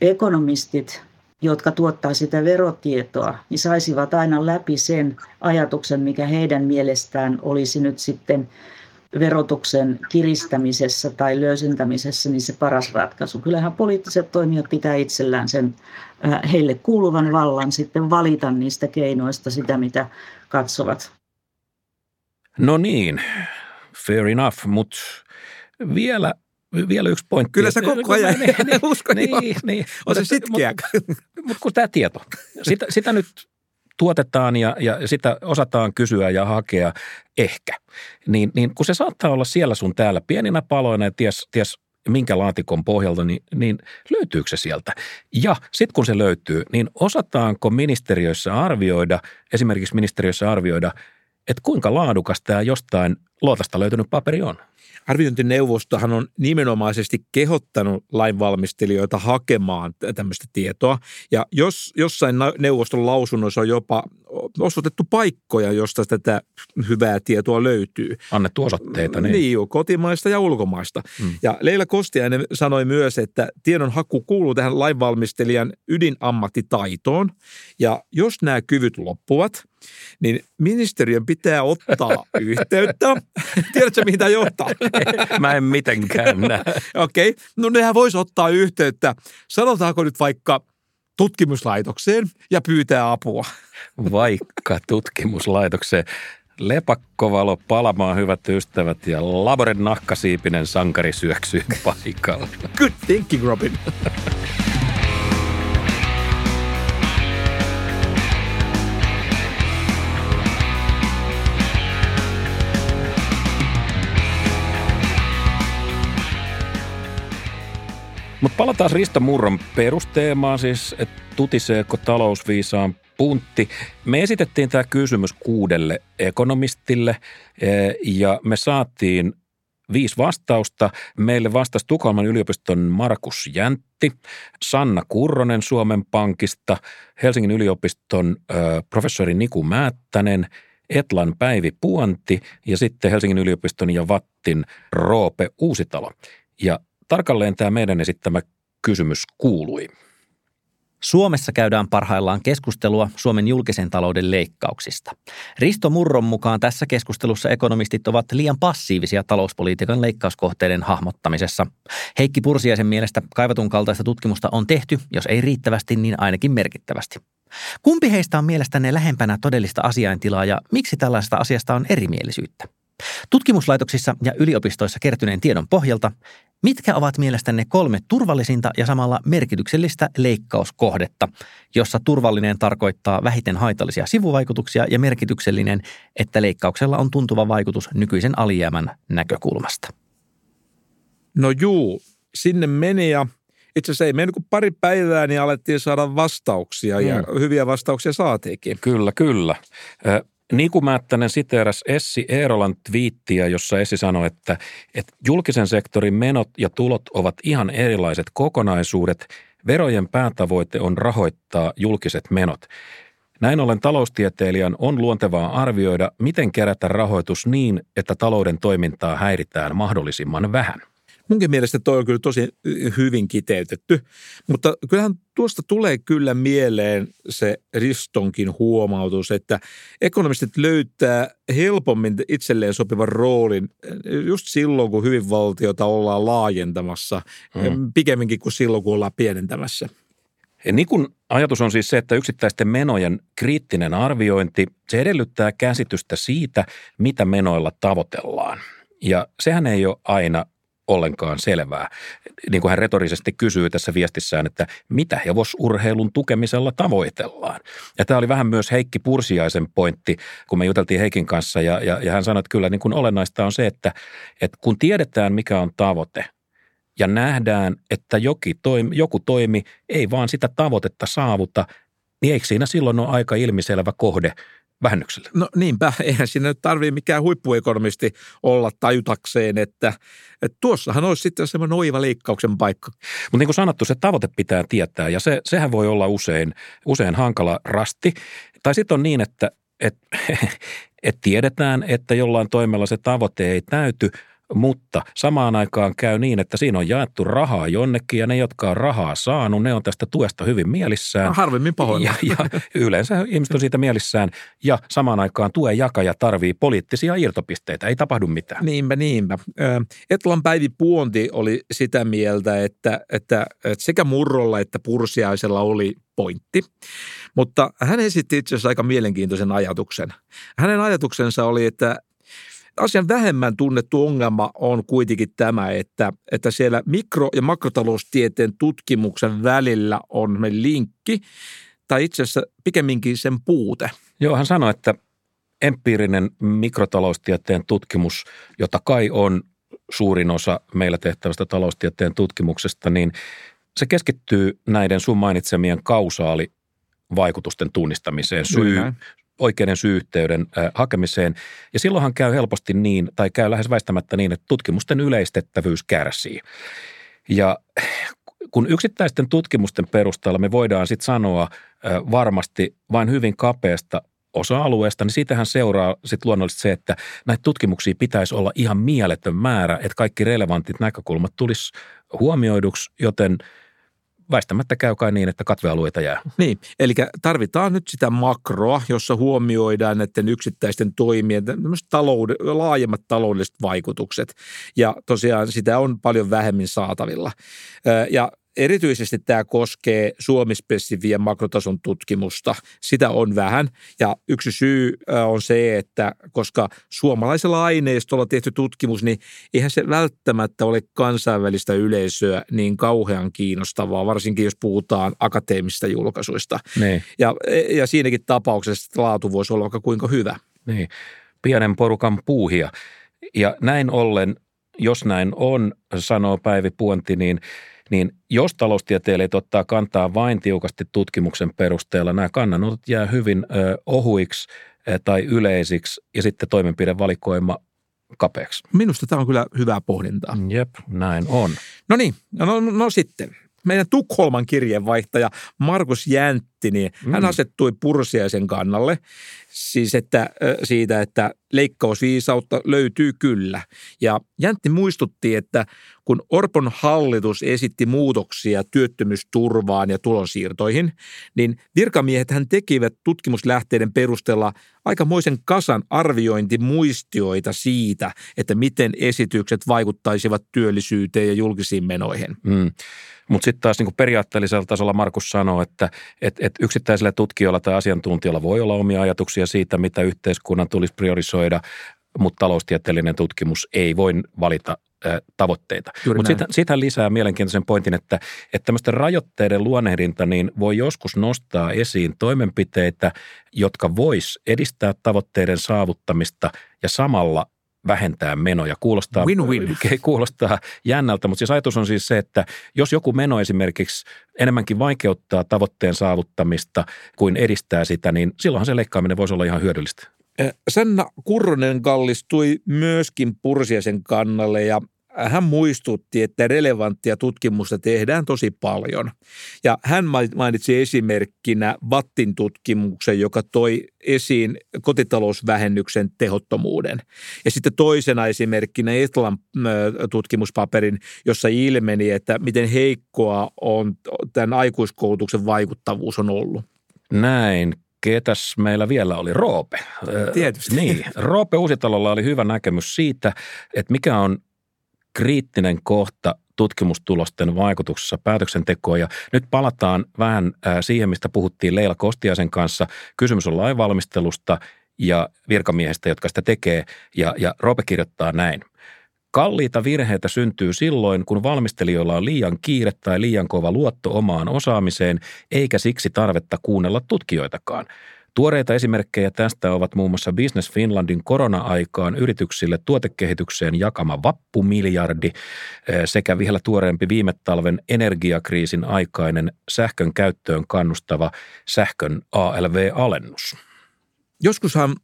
ekonomistit, jotka tuottaa sitä verotietoa, niin saisivat aina läpi sen ajatuksen, mikä heidän mielestään olisi nyt sitten verotuksen kiristämisessä tai löysentämisessä niin se paras ratkaisu. Kyllähän poliittiset toimijat pitää itsellään sen äh, heille kuuluvan vallan sitten valita niistä keinoista sitä, mitä katsovat. No niin, fair enough, mutta vielä vielä yksi pointti. Kyllä sä koko ajan niin, niin, uskon niin, niin, niin. On se sitkeä. Mutta mut kun tämä tieto, sitä, sitä nyt tuotetaan ja, ja sitä osataan kysyä ja hakea ehkä, niin, niin kun se saattaa olla siellä sun täällä pieninä paloina ja ties, ties minkä laatikon pohjalta, niin, niin löytyykö se sieltä? Ja sitten kun se löytyy, niin osataanko ministeriöissä arvioida, esimerkiksi ministeriöissä arvioida, että kuinka laadukas tämä jostain luotasta löytynyt paperi on. Arviointineuvostohan on nimenomaisesti kehottanut lainvalmistelijoita hakemaan tämmöistä tietoa. Ja jos jossain neuvoston lausunnoissa on jopa osoitettu paikkoja, josta tätä hyvää tietoa löytyy. Annettu osoitteita. Niin, niin jo, kotimaista ja ulkomaista. Hmm. Ja Leila Kostiainen sanoi myös, että tiedon haku kuuluu tähän lainvalmistelijan ydinammattitaitoon. Ja jos nämä kyvyt loppuvat – niin ministeriön pitää ottaa yhteyttä. Tiedätkö, mihin tämä johtaa? Mä en mitenkään näe. Okei, okay. no nehän voisi ottaa yhteyttä. Sanotaanko nyt vaikka tutkimuslaitokseen ja pyytää apua? Vaikka tutkimuslaitokseen. Lepakkovalo palamaan hyvät ystävät ja Laboren nahkasiipinen sankari syöksyy paikalla. Good thinking, Robin. Mutta palataan Risto Murron perusteemaan, siis että tutiseeko talousviisaan puntti. Me esitettiin tämä kysymys kuudelle ekonomistille e, ja me saatiin viisi vastausta. Meille vastasi Tukholman yliopiston Markus Jäntti, Sanna Kurronen Suomen Pankista, Helsingin yliopiston professori Niku Määttänen, Etlan Päivi Puanti ja sitten Helsingin yliopiston ja Vattin Roope Uusitalo. Ja Tarkalleen tämä meidän esittämä kysymys kuului. Suomessa käydään parhaillaan keskustelua Suomen julkisen talouden leikkauksista. Risto Murron mukaan tässä keskustelussa ekonomistit ovat liian passiivisia talouspolitiikan leikkauskohteiden hahmottamisessa. Heikki Pursiaisen mielestä kaivatun kaltaista tutkimusta on tehty, jos ei riittävästi, niin ainakin merkittävästi. Kumpi heistä on mielestänne lähempänä todellista asiaintilaa ja miksi tällaista asiasta on erimielisyyttä? Tutkimuslaitoksissa ja yliopistoissa kertyneen tiedon pohjalta, mitkä ovat mielestänne kolme turvallisinta ja samalla merkityksellistä leikkauskohdetta, jossa turvallinen tarkoittaa vähiten haitallisia sivuvaikutuksia ja merkityksellinen, että leikkauksella on tuntuva vaikutus nykyisen alijäämän näkökulmasta? No juu, sinne meni ja itse asiassa ei mennyt kuin pari päivää, niin alettiin saada vastauksia ja mm. hyviä vastauksia saatiinkin. Kyllä, kyllä. Niku Määttänen siteeras Essi Eerolan twiittiä, jossa Essi sanoi, että, että julkisen sektorin menot ja tulot ovat ihan erilaiset kokonaisuudet. Verojen päätavoite on rahoittaa julkiset menot. Näin ollen taloustieteilijän on luontevaa arvioida, miten kerätä rahoitus niin, että talouden toimintaa häiritään mahdollisimman vähän. Munkin mielestä toi on kyllä tosi hyvin kiteytetty, mutta kyllähän tuosta tulee kyllä mieleen se Ristonkin huomautus, että ekonomistit löytää helpommin itselleen sopivan roolin just silloin, kun hyvinvaltiota ollaan laajentamassa, hmm. pikemminkin kuin silloin, kun ollaan pienentämässä. Nikun ajatus on siis se, että yksittäisten menojen kriittinen arviointi, se edellyttää käsitystä siitä, mitä menoilla tavoitellaan. Ja sehän ei ole aina ollenkaan selvää. Niin kuin hän retorisesti kysyy tässä viestissään, että mitä hevosurheilun tukemisella tavoitellaan. Ja tämä oli vähän myös Heikki Pursiaisen pointti, kun me juteltiin Heikin kanssa ja, ja, ja hän sanoi, että kyllä niin kuin olennaista on se, että, että kun tiedetään mikä on tavoite ja nähdään, että joki toimi, joku toimi ei vaan sitä tavoitetta saavuta, niin eikö siinä silloin ole aika ilmiselvä kohde vähennykselle. No niinpä, eihän siinä nyt tarvitse mikään huippuekonomisti olla tajutakseen, että, että tuossahan olisi sitten semmoinen oiva leikkauksen paikka. Mutta niin kuin sanottu, se tavoite pitää tietää ja se, sehän voi olla usein, usein hankala rasti. Tai sitten on niin, että et, et tiedetään, että jollain toimella se tavoite ei täyty – mutta samaan aikaan käy niin, että siinä on jaettu rahaa jonnekin ja ne, jotka on rahaa saanut, ne on tästä tuesta hyvin mielissään. No, harvemmin pahoin. Ja, ja yleensä ihmiset on siitä mielissään ja samaan aikaan tuen jakaja tarvii poliittisia irtopisteitä, ei tapahdu mitään. Niinpä, niinpä. Etlan Päivi Puonti oli sitä mieltä, että, että, että sekä Murrolla että Pursiaisella oli pointti. Mutta hän esitti itse asiassa aika mielenkiintoisen ajatuksen. Hänen ajatuksensa oli, että Asian vähemmän tunnettu ongelma on kuitenkin tämä, että, että siellä mikro- ja makrotaloustieteen tutkimuksen välillä on linkki, tai itse asiassa pikemminkin sen puute. Joo, hän sanoi, että empiirinen mikrotaloustieteen tutkimus, jota kai on suurin osa meillä tehtävästä taloustieteen tutkimuksesta, niin se keskittyy näiden sun mainitsemien kausaalivaikutusten tunnistamiseen, syy, oikeiden syyhteyden hakemiseen. Ja silloinhan käy helposti niin, tai käy lähes väistämättä niin, että tutkimusten yleistettävyys kärsii. Ja kun yksittäisten tutkimusten perusteella me voidaan sitten sanoa varmasti vain hyvin kapeasta osa-alueesta, niin siitähän seuraa sitten luonnollisesti se, että näitä tutkimuksia pitäisi olla ihan mieletön määrä, että kaikki relevantit näkökulmat tulisi huomioiduksi, joten väistämättä käy kai niin, että katvealueita jää. Niin, eli tarvitaan nyt sitä makroa, jossa huomioidaan näiden yksittäisten toimien talouden, laajemmat taloudelliset vaikutukset. Ja tosiaan sitä on paljon vähemmin saatavilla. Ja Erityisesti tämä koskee suomispesifiä makrotason tutkimusta. Sitä on vähän ja yksi syy on se, että koska suomalaisella aineistolla tehty tutkimus, niin eihän se välttämättä ole kansainvälistä yleisöä niin kauhean kiinnostavaa, varsinkin jos puhutaan akateemisista julkaisuista. Niin. Ja, ja siinäkin tapauksessa laatu voisi olla vaikka kuinka hyvä. Niin. Pienen porukan puuhia. Ja näin ollen, jos näin on, sanoo Päivi Puonti, niin – niin jos taloustieteilijät ottaa kantaa vain tiukasti tutkimuksen perusteella, nämä kannanotot jää hyvin ö, ohuiksi ö, tai yleisiksi ja sitten toimenpidevalikoima kapeaksi. Minusta tämä on kyllä hyvää pohdintaa. Jep, näin on. No niin, no, no, no sitten meidän Tukholman kirjeenvaihtaja Markus Jäntti, niin mm. hän asettui Pursiaisen kannalle. Siis että, siitä, että leikkausviisautta löytyy kyllä. Ja Jäntti muistutti, että kun Orpon hallitus esitti muutoksia työttömyysturvaan ja tulonsiirtoihin, niin virkamiehet hän tekivät tutkimuslähteiden perusteella aikamoisen kasan arviointimuistioita siitä, että miten esitykset vaikuttaisivat työllisyyteen ja julkisiin menoihin. Mm. Mutta sitten taas niin periaatteellisella tasolla Markus sanoo, että et, et yksittäisellä tutkijoilla tai asiantuntijalla voi olla omia ajatuksia siitä, mitä yhteiskunnan tulisi priorisoida, mutta taloustieteellinen tutkimus ei voi valita tavoitteita. Mutta siitä lisää mielenkiintoisen pointin, että, että tämmöisten rajoitteiden luonnehdinta niin voi joskus nostaa esiin toimenpiteitä, jotka vois edistää tavoitteiden saavuttamista ja samalla vähentää menoja. Kuulostaa, Win-win. kuulostaa jännältä, mutta siis ajatus on siis se, että jos joku meno esimerkiksi enemmänkin vaikeuttaa tavoitteen saavuttamista kuin edistää sitä, niin silloinhan se leikkaaminen voisi olla ihan hyödyllistä. Sanna Kurronen kallistui myöskin Pursiaisen kannalle ja hän muistutti, että relevanttia tutkimusta tehdään tosi paljon. Ja hän mainitsi esimerkkinä Vattin tutkimuksen, joka toi esiin kotitalousvähennyksen tehottomuuden. Ja sitten toisena esimerkkinä Etlan tutkimuspaperin, jossa ilmeni, että miten heikkoa on tämän aikuiskoulutuksen vaikuttavuus on ollut. Näin. Ketäs meillä vielä oli? Roope. Tietysti. Niin. Roope Uusitalolla oli hyvä näkemys siitä, että mikä on kriittinen kohta tutkimustulosten vaikutuksessa päätöksentekoon. Ja nyt palataan vähän siihen, mistä puhuttiin Leila Kostiaisen kanssa. Kysymys on lainvalmistelusta ja virkamiehistä, jotka sitä tekee. Ja, ja Roope kirjoittaa näin. Kalliita virheitä syntyy silloin, kun valmistelijoilla on liian kiire tai liian kova luotto omaan osaamiseen, eikä siksi tarvetta kuunnella tutkijoitakaan. Tuoreita esimerkkejä tästä ovat muun muassa Business Finlandin korona-aikaan yrityksille tuotekehitykseen jakama vappumiljardi eh, sekä vielä tuoreempi viime talven energiakriisin aikainen sähkön käyttöön kannustava sähkön ALV-alennus. Joskushan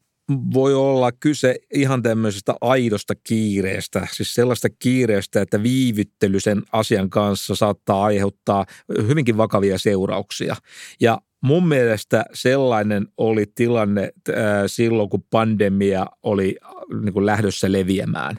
voi olla kyse ihan tämmöisestä aidosta kiireestä, siis sellaista kiireestä, että viivyttely sen asian kanssa saattaa aiheuttaa hyvinkin vakavia seurauksia. Ja Mun mielestä sellainen oli tilanne äh, silloin, kun pandemia oli äh, niin kuin lähdössä leviämään.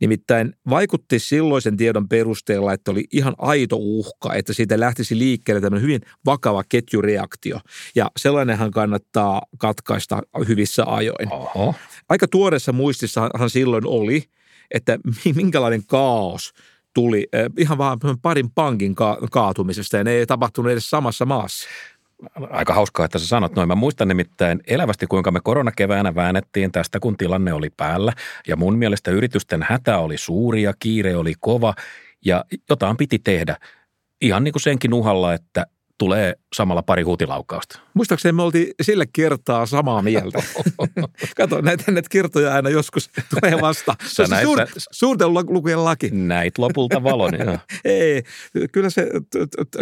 Nimittäin vaikutti silloisen tiedon perusteella, että oli ihan aito uhka, että siitä lähtisi liikkeelle tämmöinen hyvin vakava ketjureaktio. Ja sellainenhan kannattaa katkaista hyvissä ajoin. Oho. Aika tuoreessa muistissahan silloin oli, että minkälainen kaos tuli äh, ihan vaan parin pankin kaatumisesta ja ne ei tapahtunut edes samassa maassa. Aika hauskaa, että sä sanot noin. Mä muistan nimittäin elävästi, kuinka me koronakeväänä väännettiin tästä, kun tilanne oli päällä. Ja mun mielestä yritysten hätä oli suuri ja kiire oli kova ja jotain piti tehdä. Ihan niin kuin senkin uhalla, että tulee samalla pari huutilaukausta. Muistaakseni me oltiin sillä kertaa samaa mieltä. Kato, näitä, näitä kertoja aina joskus tulee vasta. Se on suur, suurten lukujen laki. Näit lopulta valon, Ei, kyllä se,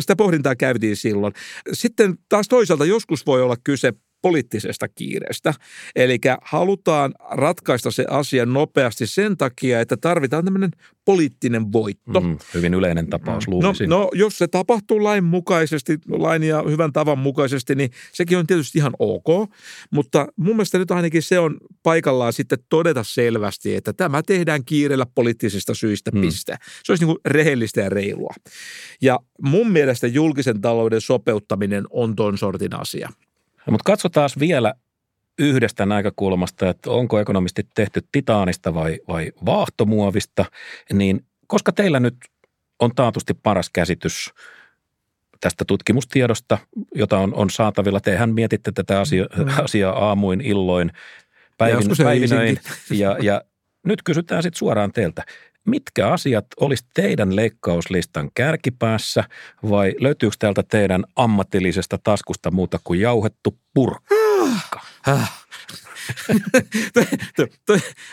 sitä pohdintaa käytiin silloin. Sitten taas toisaalta joskus voi olla kyse poliittisesta kiireestä. Eli halutaan ratkaista se asia nopeasti sen takia, että tarvitaan tämmöinen poliittinen voitto. Mm, hyvin yleinen tapaus, no, luulisin. No, no, jos se tapahtuu lain mukaisesti, lain ja hyvän tavan mukaisesti, niin sekin on tietysti ihan ok. Mutta mun mielestä nyt ainakin se on paikallaan sitten todeta selvästi, että tämä tehdään kiireellä poliittisista syistä, mm. piste. Se olisi niin kuin rehellistä ja reilua. Ja mun mielestä julkisen talouden sopeuttaminen on ton sortin asia. Mutta katsotaan vielä yhdestä näkökulmasta, että onko ekonomisti tehty titaanista vai, vai vaahtomuovista, niin koska teillä nyt on taatusti paras käsitys tästä tutkimustiedosta, jota on, on saatavilla. Tehän mietitte tätä asia, mm. asiaa aamuin, illoin, päivin, päivinöin. Ja, ja nyt kysytään sitten suoraan teiltä. Mitkä asiat olisi teidän leikkauslistan kärkipäässä vai löytyykö täältä teidän ammatillisesta taskusta muuta kuin jauhettu purkka?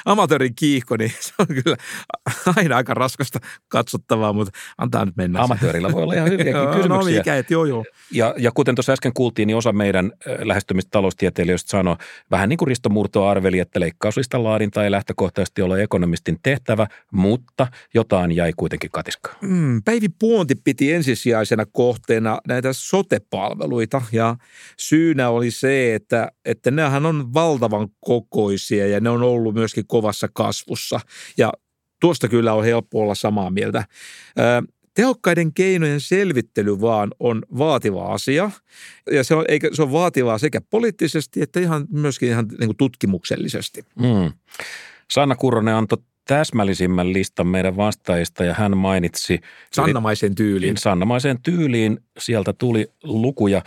Amatöörin kiihko, niin se on kyllä aina aika raskasta katsottavaa, mutta antaa nyt mennä. Amatöörillä voi olla ihan hyviäkin kysymyksiä. No mikä, et, joo, joo. Ja, ja kuten tuossa äsken kuultiin, niin osa meidän lähestymistä taloustieteilijöistä sanoi, vähän niin kuin Risto Murto arveli, että leikkauslistan laadinta ei lähtökohtaisesti ole ekonomistin tehtävä, mutta jotain jäi kuitenkin katiskaan. Mm, Päivi Puonti piti ensisijaisena kohteena näitä sotepalveluita ja syynä oli se, että, että nehän on valtavan kokoisia ja ne on ollut myöskin kovassa kasvussa. Ja tuosta kyllä on helppo olla samaa mieltä. Tehokkaiden keinojen selvittely vaan on vaativa asia ja se on, eikä, se on vaativaa sekä poliittisesti että ihan myöskin ihan niin kuin tutkimuksellisesti. Mm. Sanna Kurronen antoi täsmällisimmän listan meidän vastaajista ja hän mainitsi... Sannamaisen tyyliin. Sannamaisen tyyliin. Sieltä tuli lukuja.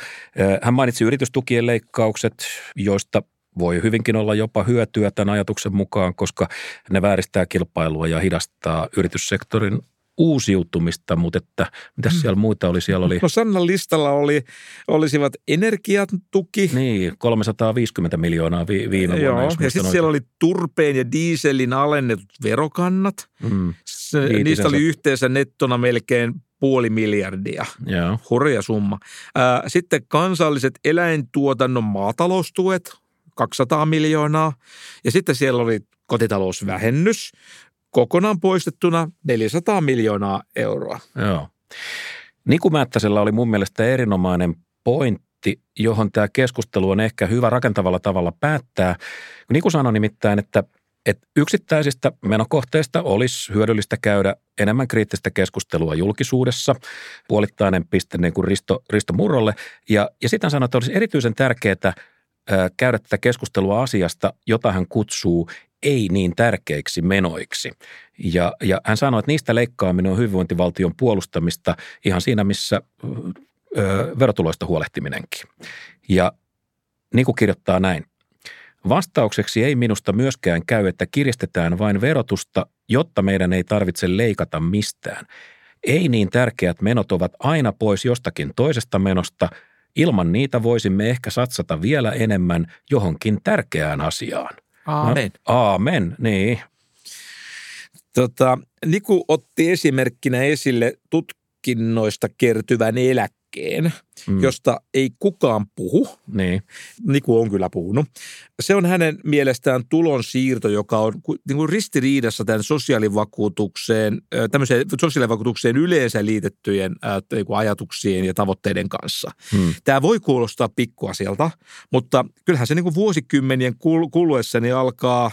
Hän mainitsi yritystukien leikkaukset, joista voi hyvinkin olla jopa hyötyä tämän ajatuksen mukaan, koska ne vääristää kilpailua ja hidastaa yrityssektorin uusiutumista, mutta että mitä hmm. siellä muita oli? Siellä oli... No Sannan listalla oli, olisivat energiatuki. Niin, 350 miljoonaa vi, viime vuonna. Joo, ja sitten siellä oli turpeen ja diiselin alennetut verokannat. Hmm. Se, niistä oli yhteensä nettona melkein puoli miljardia. Joo. Hurja summa. Sitten kansalliset eläintuotannon maataloustuet, 200 miljoonaa. Ja sitten siellä oli kotitalousvähennys, kokonaan poistettuna 400 miljoonaa euroa. Joo. Niku Mättäsellä oli mun mielestä erinomainen pointti, johon tämä keskustelu on ehkä hyvä rakentavalla tavalla päättää. Niku sanoi nimittäin, että, että yksittäisistä menokohteista olisi hyödyllistä käydä enemmän kriittistä keskustelua julkisuudessa. Puolittainen piste niin kuin Risto, Risto Murrolle. Ja, ja sitten sanoi, että olisi erityisen tärkeää käydä tätä keskustelua asiasta, jota hän kutsuu ei niin tärkeiksi menoiksi. Ja, ja hän sanoi, että niistä leikkaaminen on hyvinvointivaltion puolustamista ihan siinä, missä ö, verotuloista huolehtiminenkin. Ja niin kuin kirjoittaa näin. Vastaukseksi ei minusta myöskään käy, että kiristetään vain verotusta, jotta meidän ei tarvitse leikata mistään. Ei niin tärkeät menot ovat aina pois jostakin toisesta menosta. Ilman niitä voisimme ehkä satsata vielä enemmän johonkin tärkeään asiaan. Aamen. No, aamen, niin. Tota, Niku otti esimerkkinä esille tutkinnoista kertyvän eläkkeen, mm. josta ei kukaan puhu. Niin. Niku on kyllä puhunut. Se on hänen mielestään tulonsiirto, joka on niin kuin ristiriidassa tämän sosiaalivakuutukseen, tämmöiseen sosiaalivakuutukseen yleensä liitettyjen niin kuin ajatuksien ja tavoitteiden kanssa. Hmm. Tämä voi kuulostaa pikkuasialta, mutta kyllähän se niin kuin vuosikymmenien kuluessa niin alkaa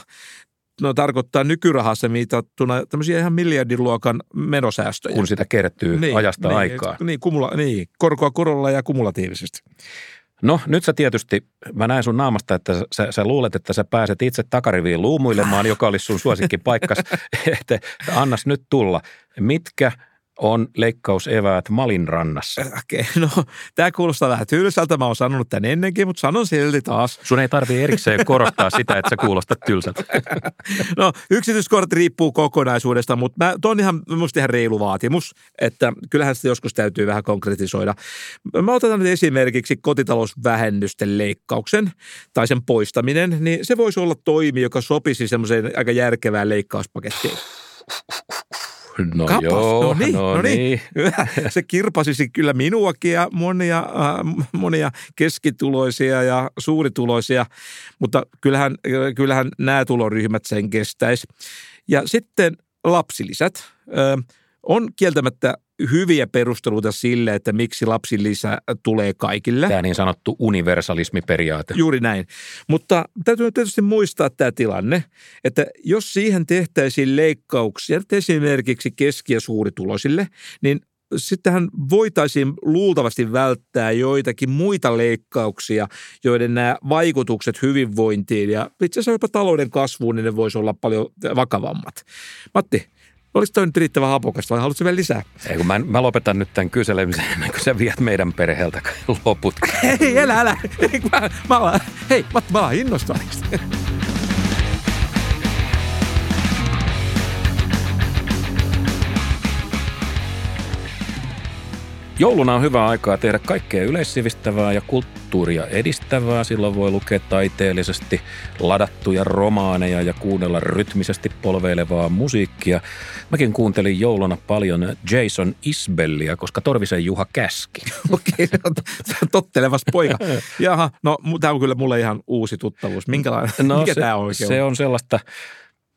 no, tarkoittaa nykyrahassa mitattuna tämmöisiä ihan miljardiluokan menosäästöjä. Kun sitä kertyy niin, ajasta niin, aikaa. Niin, kumula, niin, korkoa korolla ja kumulatiivisesti. No nyt sä tietysti, mä näen sun naamasta, että sä, sä luulet, että sä pääset itse takariviin luumuilemaan, joka olisi sun suosikkipaikkas. että annas nyt tulla. Mitkä on leikkauseväät Malin rannassa. Okei, okay, no tämä kuulostaa vähän tylsältä. Mä oon sanonut tämän ennenkin, mutta sanon silti taas. Sun ei tarvitse erikseen korostaa sitä, että sä kuulostat tylsältä. no yksityiskortti riippuu kokonaisuudesta, mutta mä, on ihan, musta ihan reilu vaatimus, että kyllähän sitä joskus täytyy vähän konkretisoida. Mä otetaan nyt esimerkiksi kotitalousvähennysten leikkauksen tai sen poistaminen, niin se voisi olla toimi, joka sopisi semmoiseen aika järkevään leikkauspakettiin. No Kapas, joo, no niin, no no niin. niin. Se kirpasisi kyllä minuakin ja monia, äh, monia keskituloisia ja suurituloisia, mutta kyllähän, kyllähän nämä tuloryhmät sen kestäisi. Ja sitten lapsilisät. Ö, on kieltämättä hyviä perusteluita sille, että miksi lapsilisä tulee kaikille. Tämä niin sanottu universalismiperiaate. Juuri näin. Mutta täytyy tietysti muistaa tämä tilanne, että jos siihen tehtäisiin leikkauksia esimerkiksi keski- ja suurituloisille, niin sittenhän voitaisiin luultavasti välttää joitakin muita leikkauksia, joiden nämä vaikutukset hyvinvointiin ja itse asiassa jopa talouden kasvuun, niin ne voisi olla paljon vakavammat. Matti, Olisiko toi nyt riittävän hapokasta vai haluatko vielä lisää? Ei, kun mä, mä lopetan nyt tämän kyselemisen ennen kuin sä viet meidän perheeltä loput. Hei, älä, älä. Hei, mä, mä hei, Matti, mä alan Jouluna on hyvä aikaa tehdä kaikkea yleissivistävää ja kulttuuria edistävää. Silloin voi lukea taiteellisesti ladattuja romaaneja ja kuunnella rytmisesti polveilevaa musiikkia. Mäkin kuuntelin jouluna paljon Jason Isbellia, koska Torvisen Juha käski. Okei, okay, tottelevas poika. Jaha, no tämä on kyllä mulle ihan uusi tuttavuus. Minkälainen, no, mikä tämä on oikein? Se on sellaista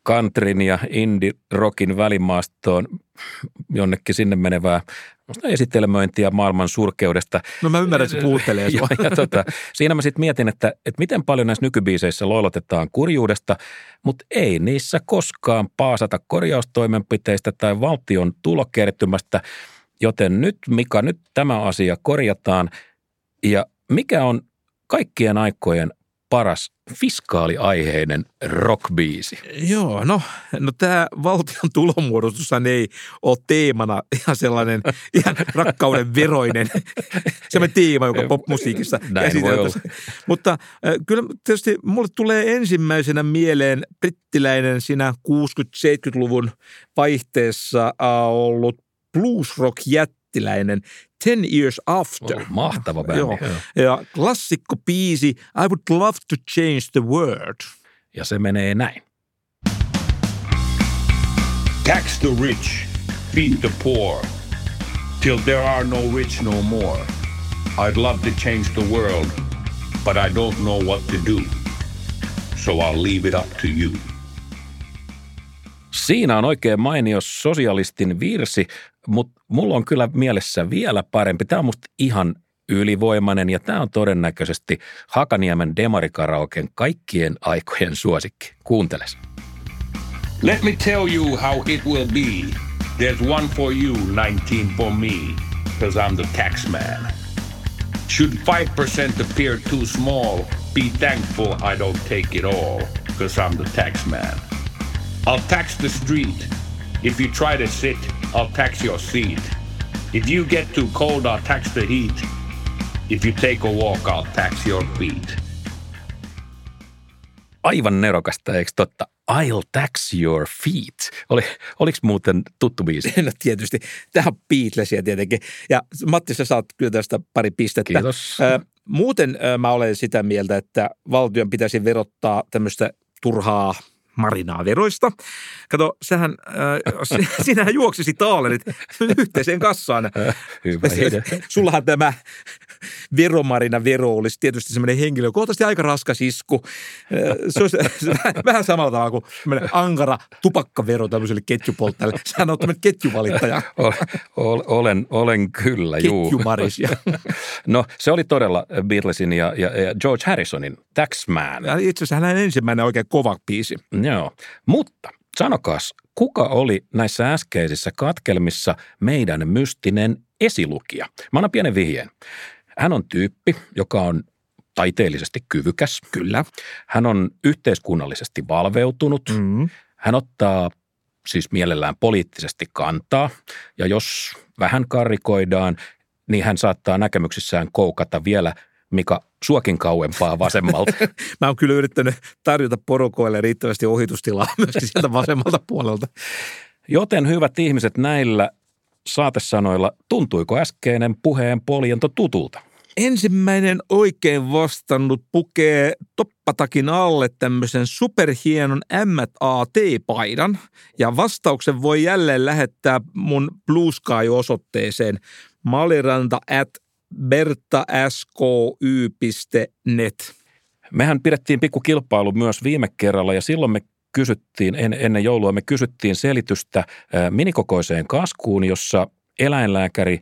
countryn ja indie-rockin välimaastoon jonnekin sinne menevää esittelemöintiä maailman surkeudesta. No mä ymmärrän, että se puuttelee ja, ja tota, Siinä mä sitten mietin, että, että miten paljon näissä nykybiiseissä loilotetaan kurjuudesta, mutta ei niissä koskaan paasata korjaustoimenpiteistä tai valtion tulokertymästä, joten nyt Mika, nyt tämä asia korjataan. Ja mikä on kaikkien aikojen paras fiskaaliaiheinen rockbiisi? Joo, no, no tämä valtion tulonmuodostushan ei ole teemana ihan sellainen ihan rakkauden veroinen sellainen teema, joka popmusiikissa käsitellään. Mutta äh, kyllä tietysti mulle tulee ensimmäisenä mieleen brittiläinen siinä 60-70-luvun vaihteessa äh, ollut blues rock jättiläinen Ten Years After. Oh, mahtava bändi. Joo. Ja klassikko biisi I Would Love to Change the World. Ja se menee näin. Tax the rich, feed the poor, till there are no rich no more. I'd love to change the world, but I don't know what to do. So I'll leave it up to you. Siinä on oikein mainio sosialistin virsi, mutta mulla on kyllä mielessä vielä parempi. Tämä on musta ihan ylivoimainen ja tämä on todennäköisesti Hakaniemen Demarikaraoken kaikkien aikojen suosikki. Kuunteles. Let me tell you how it will be. There's one for you, 19 for me, because I'm the tax man. Should 5% appear too small, be thankful I don't take it all, because I'm the tax man. I'll tax the street. If you try to sit, I'll tax your seat. If you get too cold, I'll tax the heat. If you take a walk, I'll tax your feet. Aivan nerokasta, eikö totta? I'll tax your feet. Oli, oliko muuten tuttu biisi? No tietysti. Tämä on Beatlesia tietenkin. Ja Matti, sä saat kyllä tästä pari pistettä. Kiitos. muuten mä olen sitä mieltä, että valtion pitäisi verottaa tämmöistä turhaa marinaa veroista. Kato, sähän, äh, sinähän juoksisi taalerit yhteiseen kassaan. Hyvä Sullahan tämä veromarina vero olisi tietysti semmoinen henkilökohtaisesti aika raskas isku. Se olisi vähän samalla tavalla kuin ankara tupakkavero tämmöiselle ketjupolttajalle. Sähän on tämmöinen ketjuvalittaja. Olen, olen kyllä, juu. Ketjumaris. No se oli todella Beatlesin ja, ja, ja George Harrisonin Taxman. Itse asiassa hänen ensimmäinen oikein kova biisi. Joo, mutta sanokas, kuka oli näissä äskeisissä katkelmissa meidän mystinen esilukija? Mä annan pienen vihjeen. Hän on tyyppi, joka on taiteellisesti kyvykäs. Kyllä. Hän on yhteiskunnallisesti valveutunut. Mm. Hän ottaa siis mielellään poliittisesti kantaa. Ja jos vähän karikoidaan, niin hän saattaa näkemyksissään koukata vielä Mika suokin kauempaa vasemmalta. Mä oon kyllä yrittänyt tarjota porokoille riittävästi ohitustilaa myöskin sieltä vasemmalta puolelta. Joten hyvät ihmiset näillä saatesanoilla, tuntuiko äskeinen puheen poljento tutulta? ensimmäinen oikein vastannut pukee toppatakin alle tämmöisen superhienon M.A.T-paidan. Ja vastauksen voi jälleen lähettää mun Blue Sky-osoitteeseen maliranta at bertasky.net. Mehän pidettiin pikku kilpailu myös viime kerralla ja silloin me kysyttiin, en, ennen joulua me kysyttiin selitystä minikokoiseen kaskuun, jossa eläinlääkäri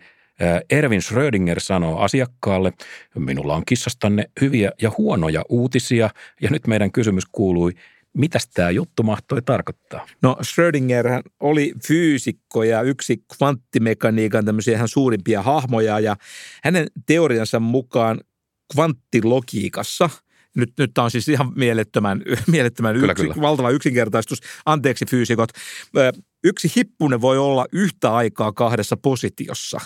Ervin Schrödinger sanoo asiakkaalle, minulla on kissastanne hyviä ja huonoja uutisia ja nyt meidän kysymys kuului, mitä tämä juttu mahtoi tarkoittaa? No Schrödinger oli fyysikko ja yksi kvanttimekaniikan tämmöisiä ihan suurimpia hahmoja ja hänen teoriansa mukaan kvanttilogiikassa – nyt, nyt tämä on siis ihan mielettömän, mielettömän kyllä, yksi, kyllä. valtava yksinkertaistus. Anteeksi fyysikot. Yksi hippunen voi olla yhtä aikaa kahdessa positiossa.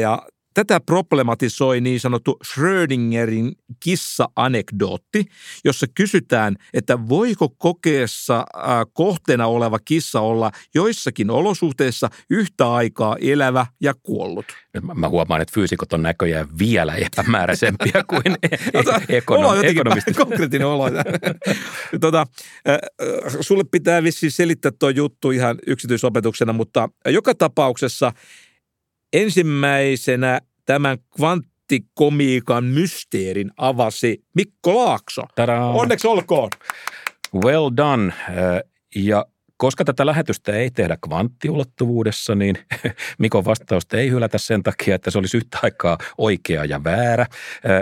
Ja Tätä problematisoi niin sanottu Schrödingerin kissa-anekdootti, jossa kysytään, että voiko kokeessa kohteena oleva kissa olla joissakin olosuhteissa yhtä aikaa elävä ja kuollut. Mä huomaan, että fyysikot on näköjään vielä epämääräisempiä kuin e- ekonom- ekonomistit. Konkreettinen olo. tota, sulle pitää vissiin selittää tuo juttu ihan yksityisopetuksena, mutta joka tapauksessa – ensimmäisenä tämän kvanttikomiikan mysteerin avasi Mikko Laakso. Tadaa. Onneksi olkoon. Well done. Ja koska tätä lähetystä ei tehdä kvanttiulottuvuudessa, niin Mikon vastausta ei hylätä sen takia, että se olisi yhtä aikaa oikea ja väärä.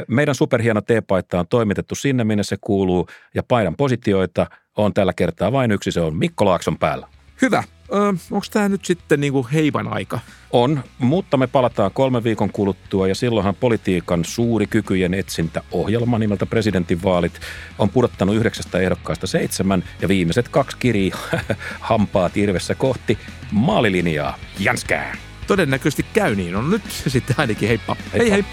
Meidän superhieno teepaita on toimitettu sinne, minne se kuuluu, ja paidan positioita on tällä kertaa vain yksi, se on Mikko Laakson päällä. Hyvä. Onko tämä nyt sitten niinku heivan aika? On, mutta me palataan kolme viikon kuluttua ja silloinhan politiikan suuri kykyjen etsintä ohjelma nimeltä presidentinvaalit on pudottanut yhdeksästä ehdokkaasta seitsemän ja viimeiset kaksi kirii hampaat irvessä kohti maalilinjaa. Janskää! Todennäköisesti käy niin. On nyt sitten ainakin heippa. heippa. Hei hei!